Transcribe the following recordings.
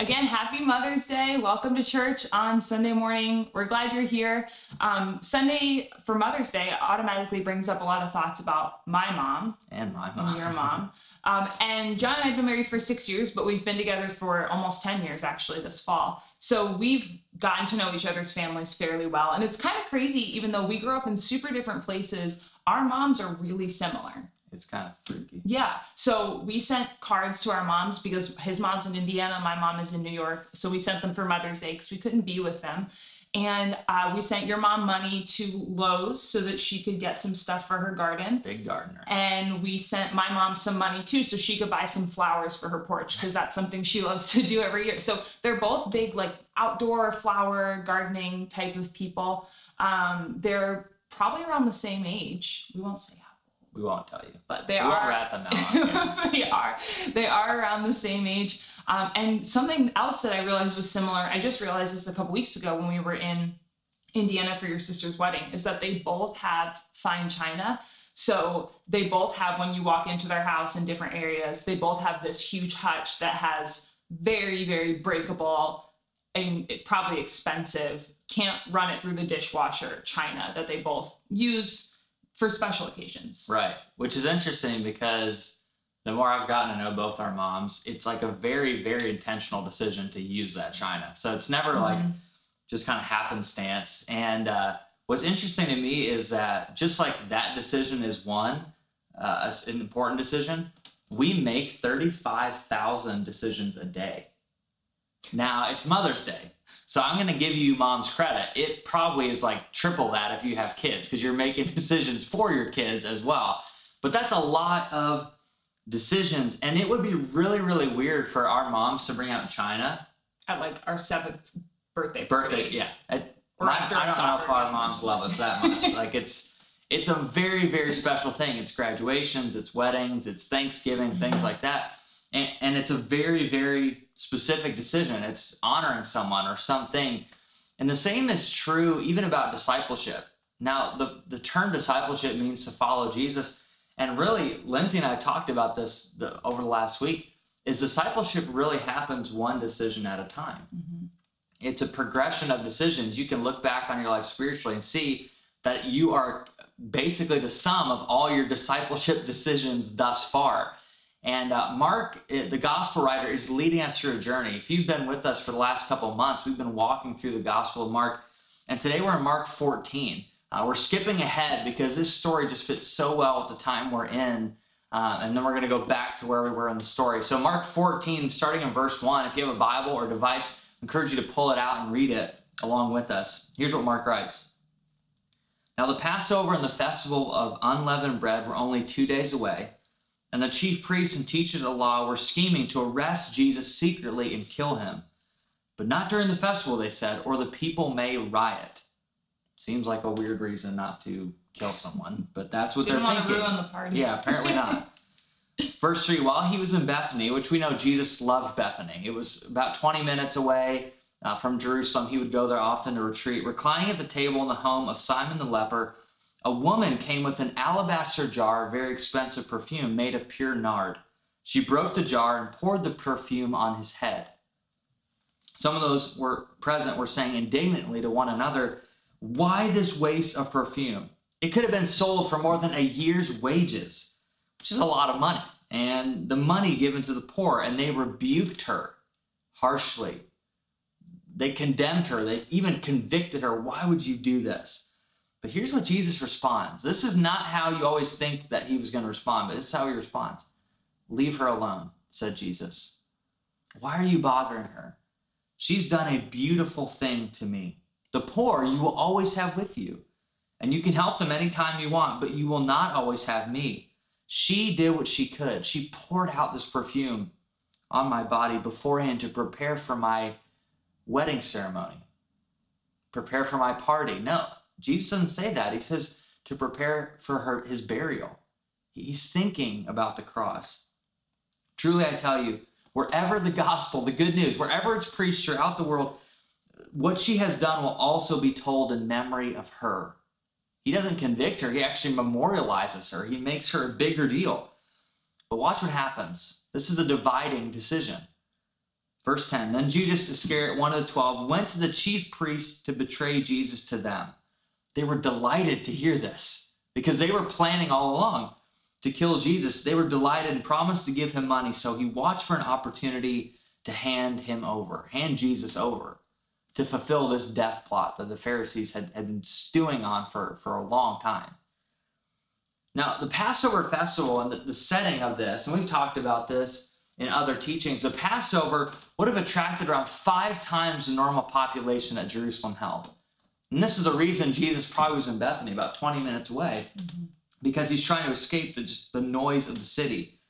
Again, happy Mother's Day. Welcome to church on Sunday morning. We're glad you're here. Um, Sunday for Mother's Day automatically brings up a lot of thoughts about my mom And my and mom. your mom. Um, and John and I have been married for six years, but we've been together for almost 10 years actually this fall. So we've gotten to know each other's families fairly well. And it's kind of crazy, even though we grew up in super different places, our moms are really similar. It's kind of freaky. Yeah. So we sent cards to our moms because his mom's in Indiana, my mom is in New York. So we sent them for Mother's Day because we couldn't be with them. And uh, we sent your mom money to Lowe's so that she could get some stuff for her garden. Big gardener. And we sent my mom some money too so she could buy some flowers for her porch because that's something she loves to do every year. So they're both big, like outdoor flower gardening type of people. Um, they're probably around the same age. We won't say how We won't tell you. but they We are rat them out. they are they are around the same age um, and something else that i realized was similar i just realized this a couple weeks ago when we were in indiana for your sister's wedding is that they both have fine china so they both have when you walk into their house in different areas they both have this huge hutch that has very very breakable and probably expensive can't run it through the dishwasher china that they both use for special occasions Right. Which is interesting because the more I've gotten to know both our moms, it's like a very, very intentional decision to use that china. So it's never like Mhm. just kind of happenstance. And uh, what's interesting to me is that just like that decision is one, uh, an important decision, we make 35,000 decisions a day. Now it's Mother's Day. So I'm going to give you mom's credit. It probably is like triple that if you have kids because you're making decisions for your kids as well. But that's a lot of decisions. And it would be really, really weird for our moms to bring out China. at like our seventh birthday Birthday, party. yeah. Or my- after I don't know if our moms love us that much. like it's it's a very, very special thing. It's graduations, it's weddings, it's Thanksgiving, Mm-hmm. things like that. And, and it's a very, very specific decision. It's honoring someone or something. And the same is true even about discipleship. Now, the, the term discipleship means to follow Jesus. And really, Lindsey and I talked about this the, over the last week, is discipleship really happens one decision at a time. Mm-hmm. It's a progression of decisions. You can look back on your life spiritually and see that you are basically the sum of all your discipleship decisions thus far. And uh, Mark, eh, the gospel writer, is leading us through a journey. If you've been with us for the last couple months, we've been walking through the gospel of Mark. And today we're in Mark 14. Uh, we're skipping ahead because this story just fits so well with the time we're in. Uh, and then we're going to go back to where we were in the story. So, Mark 14, starting in verse 1, if you have a Bible or device, I encourage you to pull it out and read it along with us. Here's what Mark writes Now, the Passover and the festival of unleavened bread were only two days away, and the chief priests and teachers of the law were scheming to arrest Jesus secretly and kill him. But not during the festival, they said, or the people may riot. Seems like a weird reason not to kill someone, but that's what Didn't they're want to thinking. ruin the party. Yeah, apparently not. Verse 3 While he was in Bethany, which we know Jesus loved Bethany, it was about 20 minutes away uh, from Jerusalem. He would go there often to retreat. Reclining at the table in the home of Simon the leper, a woman came with an alabaster jar of very expensive perfume made of pure nard. She broke the jar and poured the perfume on his head. Some of those were present were saying indignantly to one another, Why this waste of perfume? It could have been sold for more than a year's wages, which is a lot of money, and the money given to the poor. And they rebuked her harshly. They condemned her. They even convicted her. Why would you do this? But here's what Jesus responds. This is not how you always think that he was going to respond, but this is how he responds. Leave her alone, said Jesus. Why are you bothering her? She's done a beautiful thing to me. The poor you will always have with you, and you can help them anytime you want, but you will not always have me. She did what she could. She poured out this perfume on my body beforehand to prepare for my wedding ceremony, prepare for my party. No, Jesus doesn't say that. He says to prepare for her his burial. He's thinking about the cross. Truly, I tell you, wherever the gospel, the good news, wherever it's preached throughout the world, what she has done will also be told in memory of her. He doesn't convict her, he actually memorializes her. He makes her a bigger deal. But watch what happens. This is a dividing decision. Verse 10 Then Judas Iscariot, one of the twelve, went to the chief priests to betray Jesus to them. They were delighted to hear this because they were planning all along to kill Jesus. They were delighted and promised to give him money. So he watched for an opportunity to hand him over, hand Jesus over, to fulfill this death plot that the Pharisees had, had been stewing on for, for a long time. Now, the Passover festival and the, the setting of this, and we've talked about this in other teachings, the Passover would have attracted around five times the normal population that Jerusalem held. And this is a reason Jesus probably was in Bethany, about 20 minutes away, mm-hmm. because he's trying to escape the, just the noise of the city.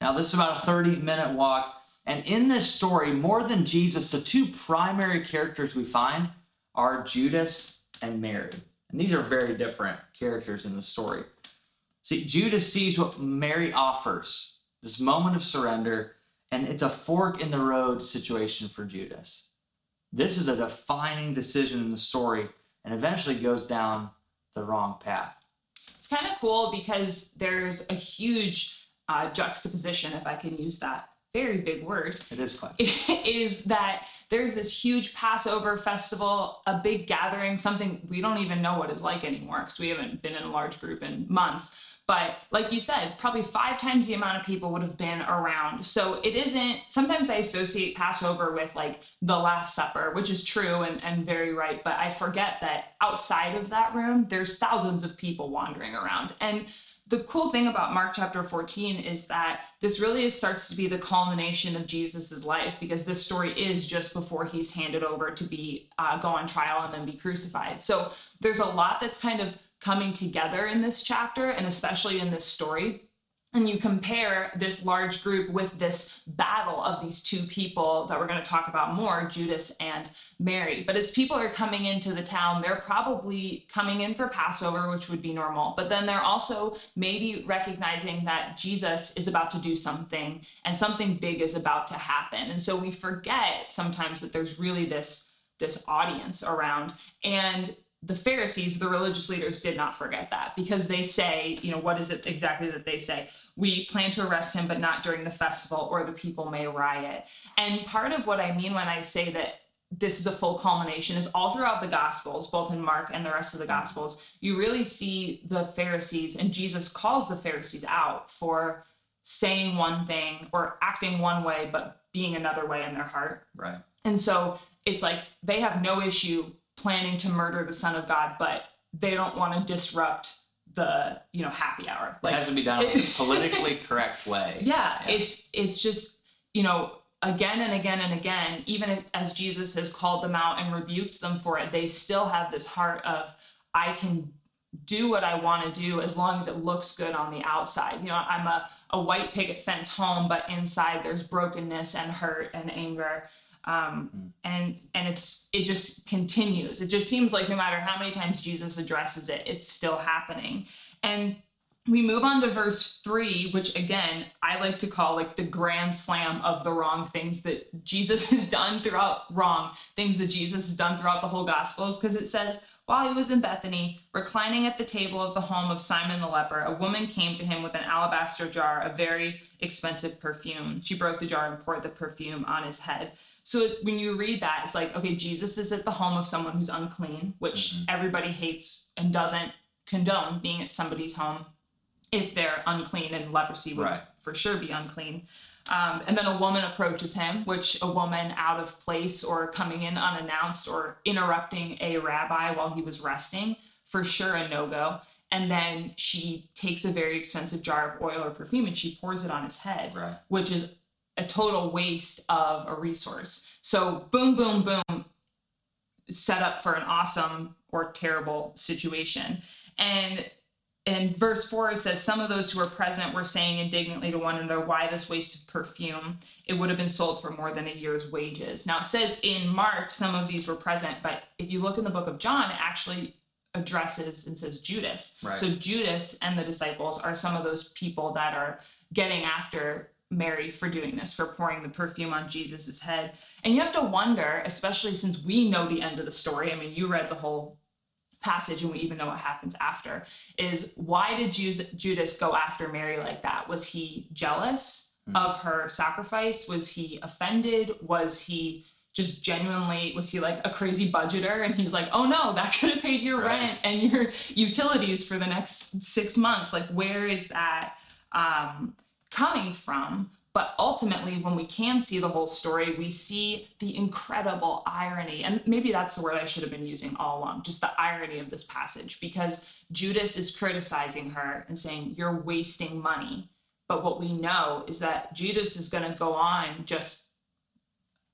Now, this is about a 30 minute walk. And in this story, more than Jesus, the two primary characters we find are Judas and Mary. And these are very different characters in the story. See, Judas sees what Mary offers this moment of surrender, and it's a fork in the road situation for Judas. This is a defining decision in the story and eventually goes down the wrong path. It's kind of cool because there's a huge uh, juxtaposition, if I can use that very big word. It is quite. Is that there's this huge Passover festival, a big gathering, something we don't even know what it's like anymore because we haven't been in a large group in months. But like you said, probably five times the amount of people would have been around. So it isn't, sometimes I associate Passover with like the Last Supper, which is true and, and very right. But I forget that outside of that room, there's thousands of people wandering around. And the cool thing about Mark chapter 14 is that this really starts to be the culmination of Jesus's life because this story is just before he's handed over to be uh, go on trial and then be crucified. So there's a lot that's kind of coming together in this chapter and especially in this story and you compare this large group with this battle of these two people that we're going to talk about more Judas and Mary. But as people are coming into the town, they're probably coming in for Passover, which would be normal. But then they're also maybe recognizing that Jesus is about to do something and something big is about to happen. And so we forget sometimes that there's really this this audience around and the Pharisees, the religious leaders, did not forget that because they say, you know, what is it exactly that they say? We plan to arrest him, but not during the festival, or the people may riot. And part of what I mean when I say that this is a full culmination is all throughout the Gospels, both in Mark and the rest of the Gospels, you really see the Pharisees, and Jesus calls the Pharisees out for saying one thing or acting one way, but being another way in their heart. Right. And so it's like they have no issue planning to murder the Son of God, but they don't want to disrupt the you know happy hour. Like, it has to be done in a politically correct way. Yeah, yeah, it's it's just you know again and again and again. Even as Jesus has called them out and rebuked them for it, they still have this heart of I can do what I want to do as long as it looks good on the outside. You know, I'm a a white picket fence home, but inside there's brokenness and hurt and anger um, mm. and and it's it just continues it just seems like no matter how many times jesus addresses it it's still happening and we move on to verse three, which again, I like to call like the grand slam of the wrong things that Jesus has done throughout wrong things that Jesus has done throughout the whole gospels. Cause it says, while he was in Bethany, reclining at the table of the home of Simon the leper, a woman came to him with an alabaster jar of very expensive perfume. She broke the jar and poured the perfume on his head. So when you read that, it's like, okay, Jesus is at the home of someone who's unclean, which mm-hmm. everybody hates and doesn't condone being at somebody's home if they're unclean, and leprosy would right. for sure be unclean. Um, and then a woman approaches him, which a woman out of place or coming in unannounced or interrupting a rabbi while he was resting, for sure a no go. And then she takes a very expensive jar of oil or perfume and she pours it on his head, right. which is a total waste of a resource. So boom, boom, boom, set up for an awesome or terrible situation. And in verse 4 it says some of those who were present were saying indignantly to one another why this waste of perfume it would have been sold for more than a year's wages now it says in mark some of these were present but if you look in the book of john it actually addresses and says judas right. so judas and the disciples are some of those people that are getting after Mary for doing this, for pouring the perfume on Jesus's head. And you have to wonder, especially since we know the end of the story. I mean, you read the whole passage and we even know what happens after is why did Judas go after Mary like that? Was he jealous? mm. of her sacrifice? Was he offended? Was he just genuinely was he like a crazy budgeter and he's like oh no that could have paid your right. rent and your utilities for the next six months like where is that um, coming from but ultimately, when we can see the whole story, we see the incredible irony. And maybe that's the word I should have been using all along just the irony of this passage, because Judas is criticizing her and saying, You're wasting money. But what we know is that Judas is going to go on just,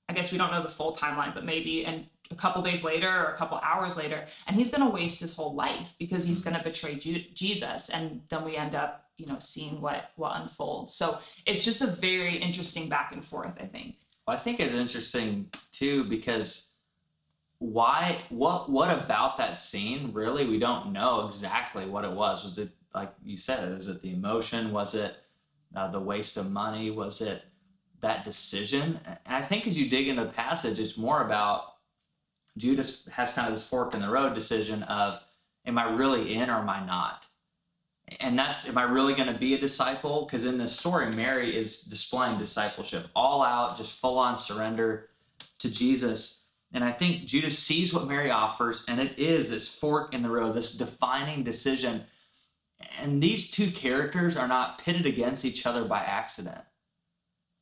I guess we don't know the full timeline, but maybe and a couple days later or a couple hours later, and he's going to waste his whole life because he's going to betray Ju- Jesus. And then we end up you know seeing what what unfolds. So it's just a very interesting back and forth i think. Well, i think it's interesting too because why what what about that scene really we don't know exactly what it was. Was it like you said was it the emotion? Was it uh, the waste of money? Was it that decision? And i think as you dig into the passage it's more about judas has kind of this fork in the road decision of am i really in or am i not and that's am I really going to be a disciple? Because in this story, Mary is displaying discipleship, all out, just full on surrender to Jesus. And I think Judas sees what Mary offers, and it is this fork in the road, this defining decision. And these two characters are not pitted against each other by accident.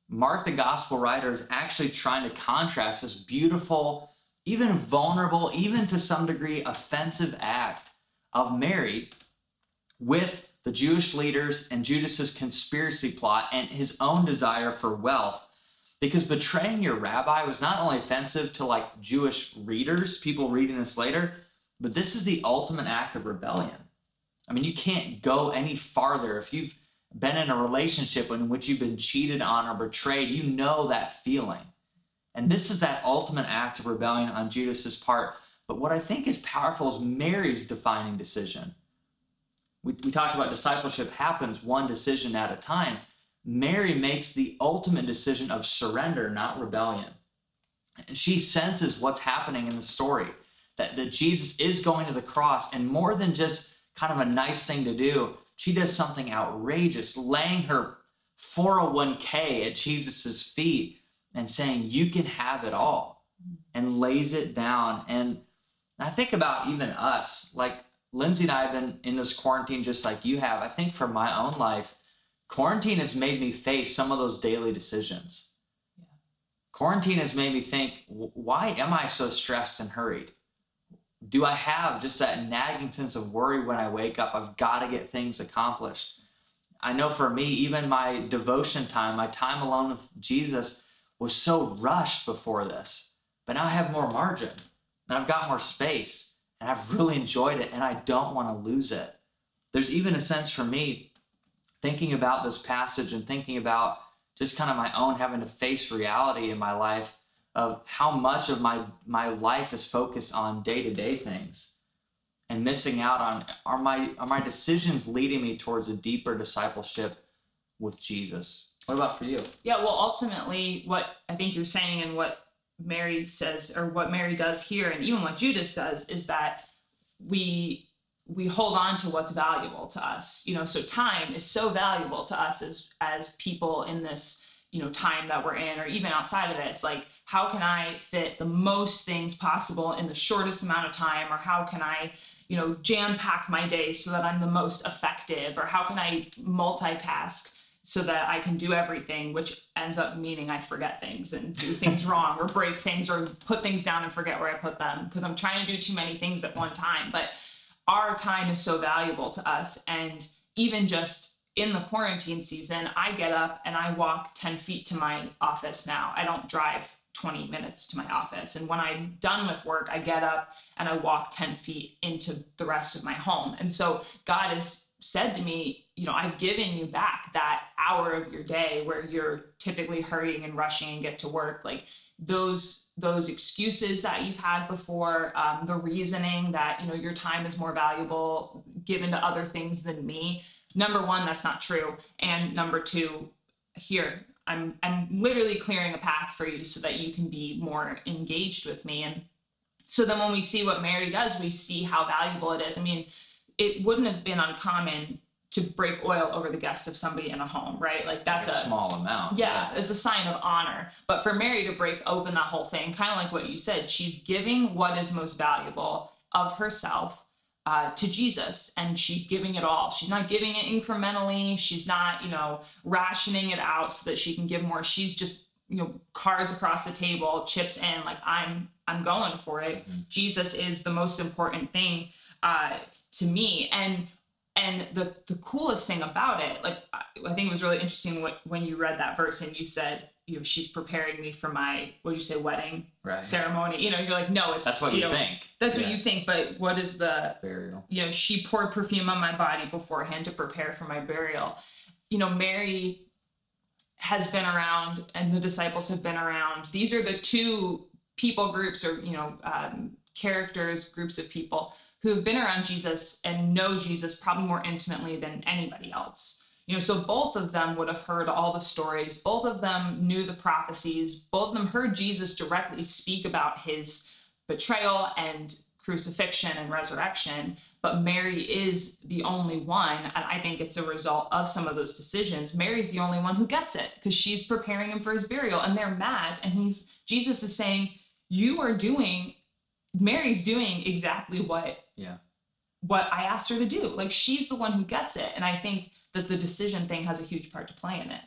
Mark, the gospel writer, is actually trying to contrast this beautiful, even vulnerable, even to some degree offensive act of Mary with the Jewish leaders and Judas's conspiracy plot and his own desire for wealth. Because betraying your rabbi was not only offensive to like Jewish readers, people reading this later, but this is the ultimate act of rebellion. I mean, you can't go any farther. If you've been in a relationship in which you've been cheated on or betrayed, you know that feeling. And this is that ultimate act of rebellion on Judas's part. But what I think is powerful is Mary's defining decision we, we talked about discipleship happens one decision at a time. Mary makes the ultimate decision of surrender, not rebellion. And she senses what's happening in the story that, that Jesus is going to the cross, and more than just kind of a nice thing to do, she does something outrageous, laying her 401k at Jesus' feet and saying, You can have it all, and lays it down. And I think about even us, like Lindsey and I have been in this quarantine just like you have. I think for my own life, quarantine has made me face some of those daily decisions. Yeah. Quarantine has made me think, why am I so stressed and hurried? Do I have just that nagging sense of worry when I wake up? I've got to get things accomplished. I know for me, even my devotion time, my time alone with Jesus was so rushed before this. But now I have more margin and I've got more space and I've really enjoyed it and I don't want to lose it. There's even a sense for me thinking about this passage and thinking about just kind of my own having to face reality in my life of how much of my my life is focused on day-to-day things and missing out on are my are my decisions leading me towards a deeper discipleship with Jesus. What about for you? Yeah, well ultimately what I think you're saying and what Mary says, or what Mary does here, and even what Judas does, is that we we hold on to what's valuable to us. You know, so time is so valuable to us as as people in this you know time that we're in, or even outside of it. It's like how can I fit the most things possible in the shortest amount of time, or how can I you know jam pack my day so that I'm the most effective, or how can I multitask so that I can do everything, which ends up meaning I forget things and do things wrong or break things or put things down and forget where I put them because I'm trying to do too many things at one time. But our time is so valuable to us. And even just in the quarantine season, I get up and I walk 10 feet to my office now. I don't drive 20 minutes to my office. And when I'm done with work, I get up and I walk 10 feet into the rest of my home. And so God has said to me, you know, I've given you back that hour of your day where you're typically hurrying and rushing and get to work. Like those those excuses that you've had before, um, the reasoning that you know your time is more valuable given to other things than me. Number one, that's not true, and number two, here I'm I'm literally clearing a path for you so that you can be more engaged with me and. So then, when we see what Mary does, we see how valuable it is. I mean, it wouldn't have been uncommon to break oil over the guest of somebody in a home, right? Like that's Like a small amount. yeah, it's a sign of honor. But for Mary to break open that whole thing, kind of like what you said, she's giving what is most valuable of herself uh, to Jesus, and she's giving it all. She's not giving it incrementally. She's not, you know, rationing it out so that she can give more. She's just, you know, cards across the table, chips in. Like I'm, I'm going for it. Mhm. Jesus is the most important thing uh, to me, and and the the coolest thing about it like i I think it was really interesting what, when you read that verse and you said you know she's preparing me for my what do you say wedding Right. ceremony you know you're like no it's That's what you, know, think. that's what you think but what is the Burial. you know she poured perfume on my body beforehand to prepare for my burial you know mary has been around and the disciples have been around these are the two people groups or you know um, characters groups of people who have been around jesus and know jesus probably more intimately than anybody else you know so both of them would have heard all the stories both of them knew the prophecies both of them heard jesus directly speak about his betrayal and crucifixion and resurrection but Mary is the only one, and I think it's a result of some of those decisions. Mary's the only one who gets it because she's preparing him for his burial, and they're mad. And he's Jesus is saying, "You are doing." Mary's doing exactly what Yeah. what I asked her to do. Like she's the one who gets it, and I think that the decision thing has a huge part to play in it.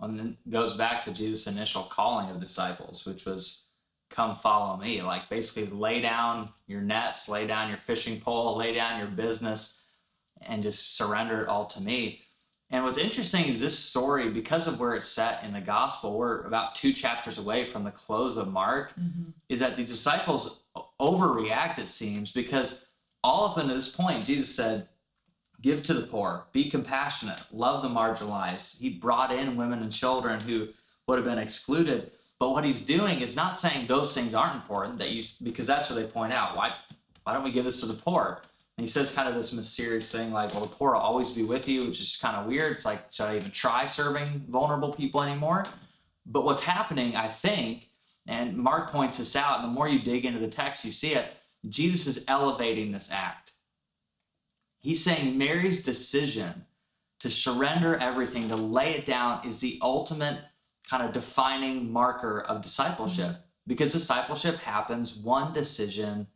And then goes back to Jesus' initial calling of disciples, which was come follow me. Like basically lay down your nets, lay down your fishing pole, lay down your business, and just surrender it all to me. And what's interesting is this story, because of where it's set in the gospel, we're about two chapters away from the close of Mark, mm-hmm. is that the disciples overreact, it seems, because all up until this point, Jesus said, Give to the poor, be compassionate, love the marginalized. He brought in women and children who would have been excluded. But what he's doing is not saying those things aren't important, that you because that's what they point out. Why why don't we give this to the poor? And he says kind of this mysterious thing like, well, the poor will always be with you, which is kind of weird. It's like, should I even try serving vulnerable people anymore? But what's happening, I think, and Mark points this out, and the more you dig into the text, you see it, Jesus is elevating this act. He's saying Mary's decision to surrender everything, to lay it down, is the ultimate kind of defining marker of discipleship. Because discipleship happens one decision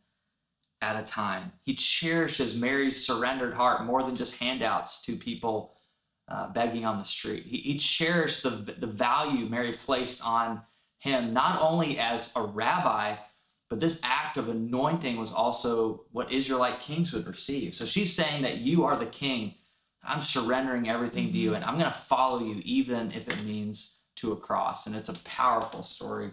at a time. He cherishes Mary's surrendered heart more than just handouts to people uh, begging on the street. He, he cherished the, the value Mary placed on him, not only as a rabbi, but this act of anointing was also what Israelite kings would receive. So she's saying that you are the king. I'm surrendering everything to you, mm-hmm. and I'm going to follow you, even if it means to a cross. And it's a powerful story.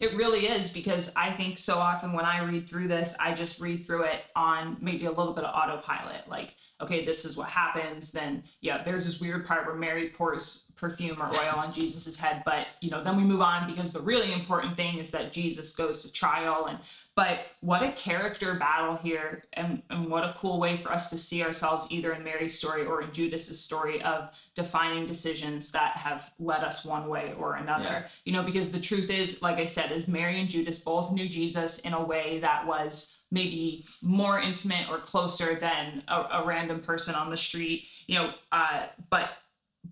It really is because I think so often when I read through this, I just read through it on maybe a little bit of autopilot. Like, okay, this is what happens. Then, yeah, there's this weird part where Mary pours perfume or oil on Jesus's head. But, you know, then we move on because the really important thing is that Jesus goes to trial. And, but what a character battle here. And, and what a cool way for us to see ourselves either in Mary's story or in Judas's story of defining decisions that have led us one way or another. Yeah. You know, because the truth is, like I said, is Mary and Judas both knew Jesus in a way that was maybe more intimate or closer than a, a random person on the street. You know, uh, but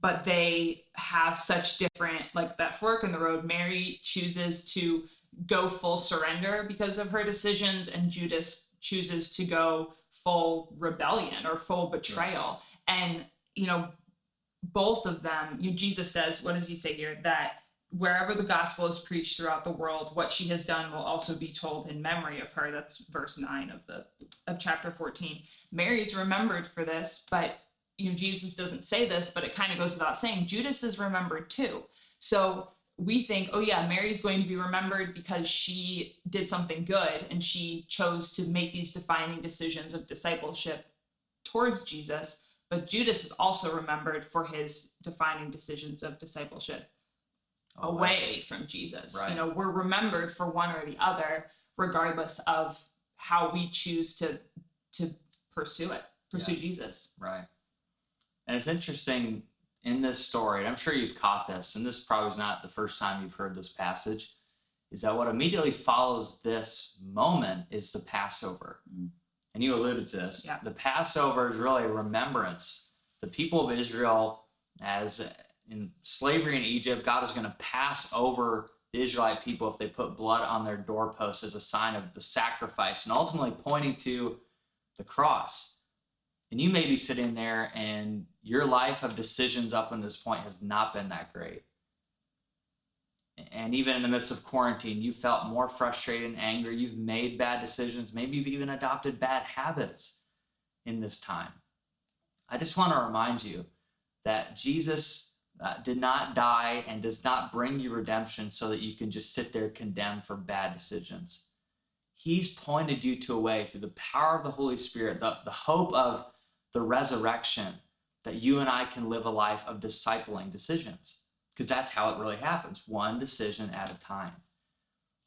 but they have such different like that fork in the road. Mary chooses to go full surrender because of her decisions, and Judas chooses to go full rebellion or full betrayal. And you know, both of them, you, Jesus says, what does he say here? That wherever the gospel is preached throughout the world, what she has done will also be told in memory of her. That's verse nine of the of chapter 14. Mary's remembered for this, but you know, Jesus doesn't say this, but it kind of goes without saying. Judas is remembered too. So we think, oh yeah, Mary's going to be remembered because she did something good and she chose to make these defining decisions of discipleship towards Jesus. But Judas is also remembered for his defining decisions of discipleship oh, away from Jesus. Right. You know, we're remembered for one or the other, regardless of how we choose to to pursue it, pursue Jesus. Right. And it's interesting in this story, and I'm sure you've caught this, and this probably is not the first time you've heard this passage, is that what immediately follows this moment is the Passover. Mm. And you alluded to this. Yeah. The Passover is really a remembrance the people of Israel, as in slavery in Egypt, God is going to pass over the Israelite people if they put blood on their doorposts as a sign of the sacrifice and ultimately pointing to the cross. And you may be sitting there and your life of decisions up until this point has not been that great. And even in the midst of quarantine, you felt more frustrated and angry. You've made bad decisions. Maybe you've even adopted bad habits in this time. I just want to remind you that Jesus uh, did not die and does not bring you redemption so that you can just sit there condemned for bad decisions. He's pointed you to a way through the power of the Holy Spirit, the, the hope of the resurrection, that you and I can live a life of discipling decisions. Because that's how it really happens, one decision at a time.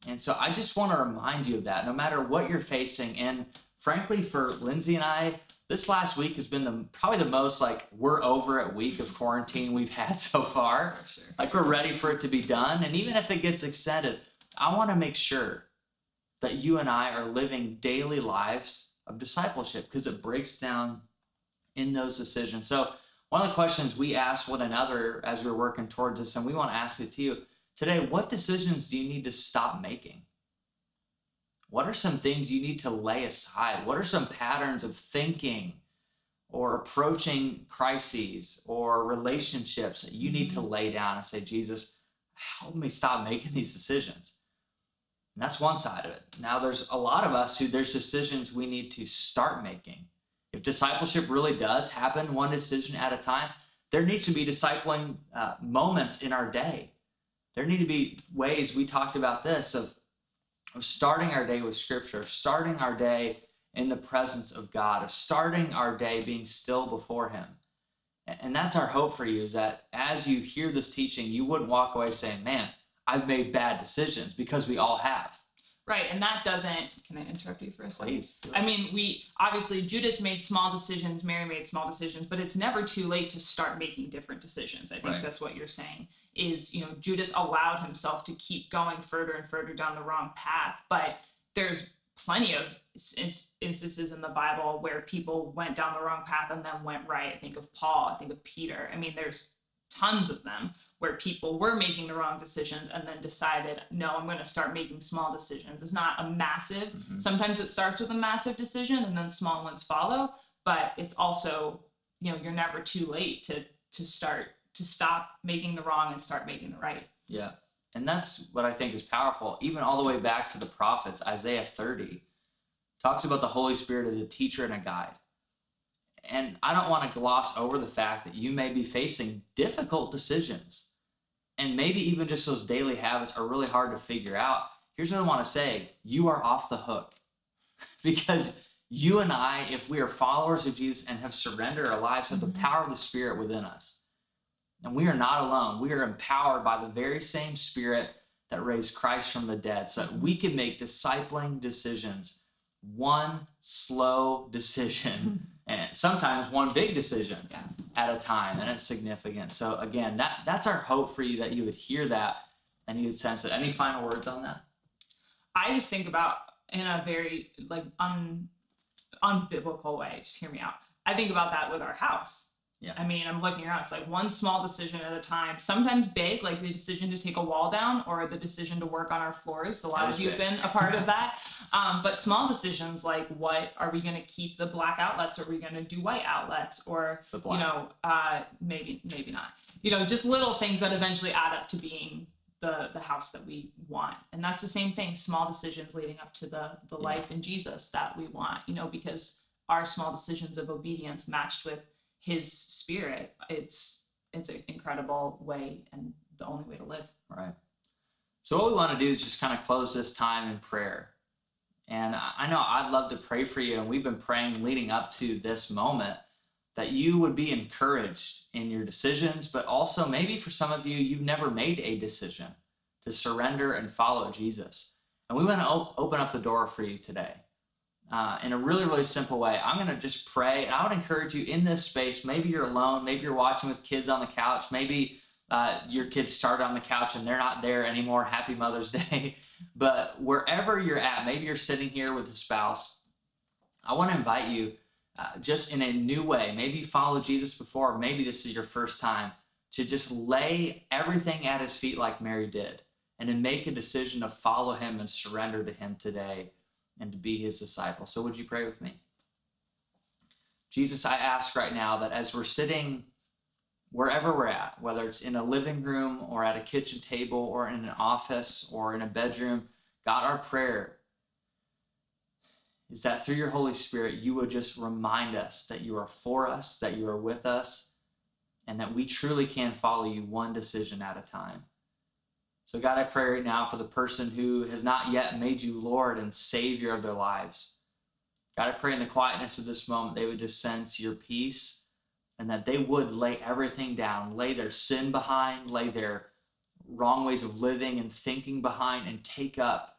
And so I just want to remind you of that, no matter what you're facing. And frankly, for Lindsey and I, this last week has been the probably the most like we're over it week of quarantine we've had so far. Sure. Like we're ready for it to be done. And even if it gets extended, I want to make sure that you and I are living daily lives of discipleship because it breaks down in those decisions. So one of the questions we ask one another as we're working towards this, and we want to ask it to you today, what decisions do you need to stop making? What are some things you need to lay aside? What are some patterns of thinking or approaching crises or relationships that you need to mm-hmm. lay down and say, Jesus, help me stop making these decisions? And that's one side of it. Now, there's a lot of us who there's decisions we need to start making. If discipleship really does happen one decision at a time, there needs to be discipling uh, moments in our day. There need to be ways we talked about this of of starting our day with scripture, starting our day in the presence of God, of starting our day being still before Him. And that's our hope for you is that as you hear this teaching, you wouldn't walk away saying, man, I've made bad decisions because we all have. Right, and that doesn't. Can I interrupt you for a second? Please. I mean, we obviously Judas made small decisions, Mary made small decisions, but it's never too late to start making different decisions. I think right. that's what you're saying. Is you know Judas allowed himself to keep going further and further down the wrong path, but there's plenty of instances in the Bible where people went down the wrong path and then went right. I think of Paul. I think of Peter. I mean, there's tons of them where people were making the wrong decisions and then decided, no, I'm going to start making small decisions. It's not a massive, mm-hmm. sometimes it starts with a massive decision and then small ones follow, but it's also, you know, you're never too late to to start to stop making the wrong and start making the right. Yeah. And that's what I think is powerful, even all the way back to the prophets. Isaiah 30 talks about the Holy Spirit as a teacher and a guide. And I don't want to gloss over the fact that you may be facing difficult decisions. And maybe even just those daily habits are really hard to figure out. Here's what I want to say you are off the hook. because you and I, if we are followers of Jesus and have surrendered our lives, have the mm-hmm. power of the Spirit within us. And we are not alone. We are empowered by the very same Spirit that raised Christ from the dead so that we can make discipling decisions, one slow decision and sometimes one big decision yeah. at a time and it's significant. So again that that's our hope for you that you would hear that and you would sense it. Any final words on that? I just think about in a very like un unbiblical way. Just hear me out. I think about that with our house yeah. I mean, I'm looking around. It's like one small decision at a time. Sometimes big, like the decision to take a wall down or the decision to work on our floors. So a lot of you've been a part of that. Um, but small decisions like what are we going to keep the black outlets? Or are we going to do white outlets? Or you know, uh, maybe maybe not. You know, just little things that eventually add up to being the the house that we want. And that's the same thing. Small decisions leading up to the the yeah. life in Jesus that we want. You know, because our small decisions of obedience matched with his spirit it's it's an incredible way and the only way to live. Right. So what we want to do is just kind of close this time in prayer. And i know i'd love to pray for you and we've been praying leading up to this moment that you would be encouraged in your decisions but also maybe for some of you you've never made a decision to surrender and follow jesus. And we want to op- open up the door for you today uh, in a really, really simple way. I'm going to just pray, and I would encourage you in this space. Maybe you're alone, maybe you're watching with kids on the couch, maybe uh, your kids started on the couch and they're not there anymore. Happy Mother's Day. but wherever you're at, maybe you're sitting here with a spouse. I want to invite you uh, just in a new way. Maybe you followed Jesus before, maybe this is your first time to just lay everything at his feet like Mary did and to make a decision to follow him and surrender to him today and to be his disciple. So, would you pray with me? Jesus, I ask right now that as we're sitting wherever we're at, whether it's in a living room or at a kitchen table or in an office or in a bedroom, God, our prayer is that through your Holy Spirit, you would just remind us that you are for us, that you are with us, and that we truly can follow you one decision at a time. So, God, I pray right now for the person who has not yet made you Lord and Savior of their lives. God, I pray in the quietness of this moment, they would just sense your peace and that they would lay everything down, lay their sin behind, lay their wrong ways of living and thinking behind, and take up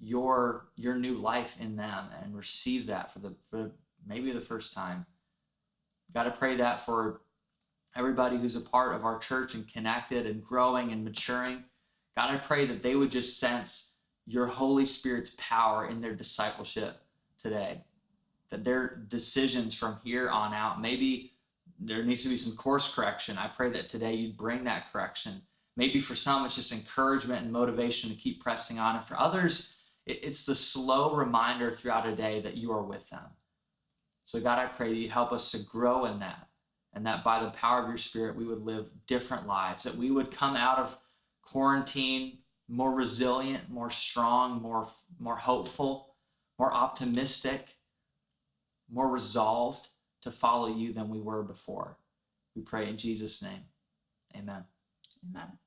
your your new life in them and receive that for the for maybe the first time. God, I pray that for everybody who's a part of our church and connected and growing and maturing. God, I pray that they would just sense your Holy Spirit's power in their discipleship today. That their decisions from here on out, maybe there needs to be some course correction. I pray that today you'd bring that correction. Maybe for some, it's just encouragement and motivation to keep pressing on. And for others, it's the slow reminder throughout a day that you are with them. So, God, I pray that you help us to grow in that and that by the power of your Spirit, we would live different lives, that we would come out of quarantine more resilient, more strong, more, more hopeful, more optimistic, more resolved to follow you than we were before. We pray in Jesus' name. Amen. Amen.